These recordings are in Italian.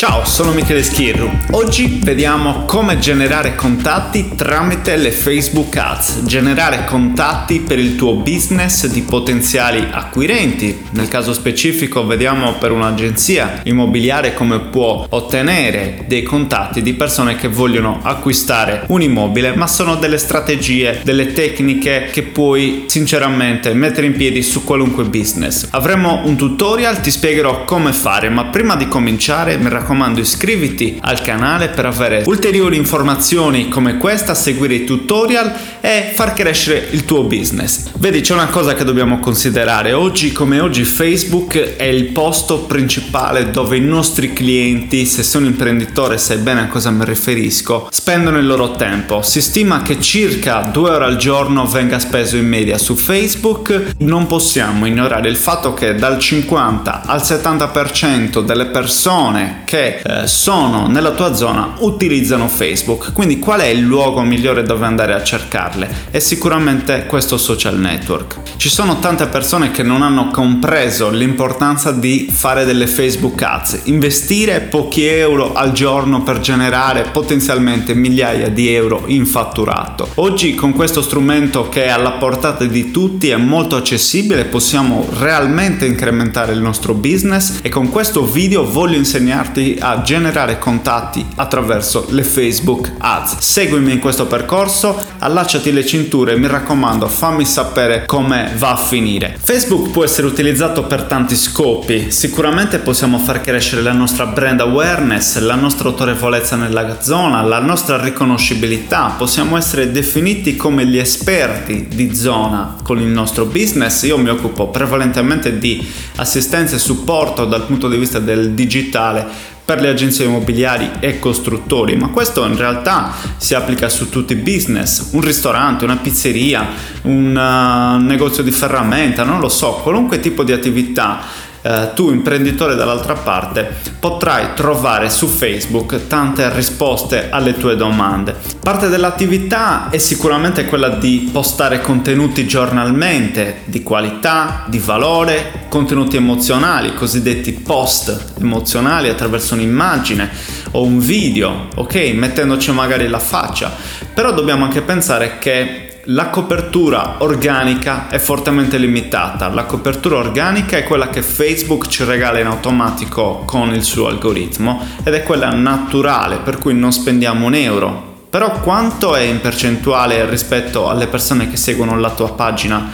Ciao, sono Michele Schirru. Oggi vediamo come generare contatti tramite le Facebook Ads. Generare contatti per il tuo business di potenziali acquirenti. Nel caso specifico vediamo per un'agenzia immobiliare come può ottenere dei contatti di persone che vogliono acquistare un immobile, ma sono delle strategie, delle tecniche che puoi sinceramente mettere in piedi su qualunque business. Avremo un tutorial, ti spiegherò come fare, ma prima di cominciare mi raccomando raccomando iscriviti al canale per avere ulteriori informazioni come questa, seguire i tutorial e far crescere il tuo business. Vedi, c'è una cosa che dobbiamo considerare. Oggi come oggi Facebook è il posto principale dove i nostri clienti, se sono imprenditore, sai bene a cosa mi riferisco, spendono il loro tempo. Si stima che circa due ore al giorno venga speso in media su Facebook. Non possiamo ignorare il fatto che dal 50 al 70% delle persone che che eh, sono nella tua zona utilizzano Facebook. Quindi qual è il luogo migliore dove andare a cercarle? È sicuramente questo social network. Ci sono tante persone che non hanno compreso l'importanza di fare delle Facebook ads, investire pochi euro al giorno per generare potenzialmente migliaia di euro in fatturato. Oggi con questo strumento che è alla portata di tutti è molto accessibile, possiamo realmente incrementare il nostro business e con questo video voglio insegnarti a generare contatti attraverso le Facebook Ads. Seguimi in questo percorso, allacciati le cinture e mi raccomando fammi sapere come va a finire. Facebook può essere utilizzato per tanti scopi, sicuramente possiamo far crescere la nostra brand awareness, la nostra autorevolezza nella zona, la nostra riconoscibilità, possiamo essere definiti come gli esperti di zona con il nostro business. Io mi occupo prevalentemente di assistenza e supporto dal punto di vista del digitale per le agenzie immobiliari e costruttori, ma questo in realtà si applica su tutti i business, un ristorante, una pizzeria, un uh, negozio di ferramenta, non lo so, qualunque tipo di attività eh, tu imprenditore dall'altra parte potrai trovare su Facebook tante risposte alle tue domande. Parte dell'attività è sicuramente quella di postare contenuti giornalmente di qualità, di valore, contenuti emozionali, cosiddetti post emozionali attraverso un'immagine o un video, ok? Mettendoci magari la faccia. Però dobbiamo anche pensare che la copertura organica è fortemente limitata. La copertura organica è quella che Facebook ci regala in automatico con il suo algoritmo ed è quella naturale, per cui non spendiamo un euro. Però quanto è in percentuale rispetto alle persone che seguono la tua pagina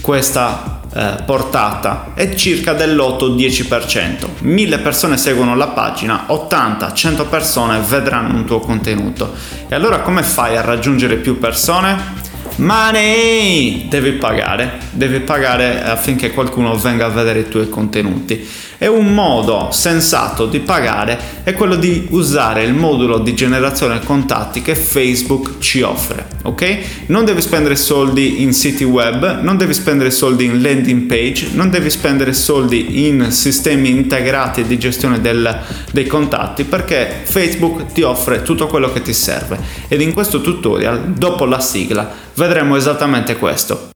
questa eh, portata? È circa dell'8-10%. 1000 persone seguono la pagina, 80-100 persone vedranno un tuo contenuto. E allora come fai a raggiungere più persone? Money! Devi pagare, devi pagare affinché qualcuno venga a vedere i tuoi contenuti. E un modo sensato di pagare è quello di usare il modulo di generazione contatti che Facebook ci offre, ok? Non devi spendere soldi in siti web, non devi spendere soldi in landing page, non devi spendere soldi in sistemi integrati di gestione del, dei contatti perché Facebook ti offre tutto quello che ti serve. Ed in questo tutorial, dopo la sigla, vedremo esattamente questo.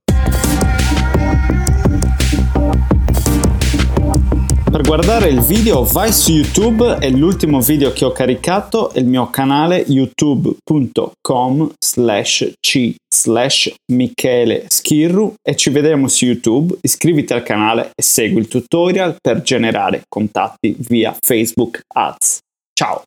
Per guardare il video vai su YouTube, è l'ultimo video che ho caricato, è il mio canale youtube.com slash c slash Michele Schirru e ci vedremo su YouTube, iscriviti al canale e segui il tutorial per generare contatti via Facebook Ads. Ciao!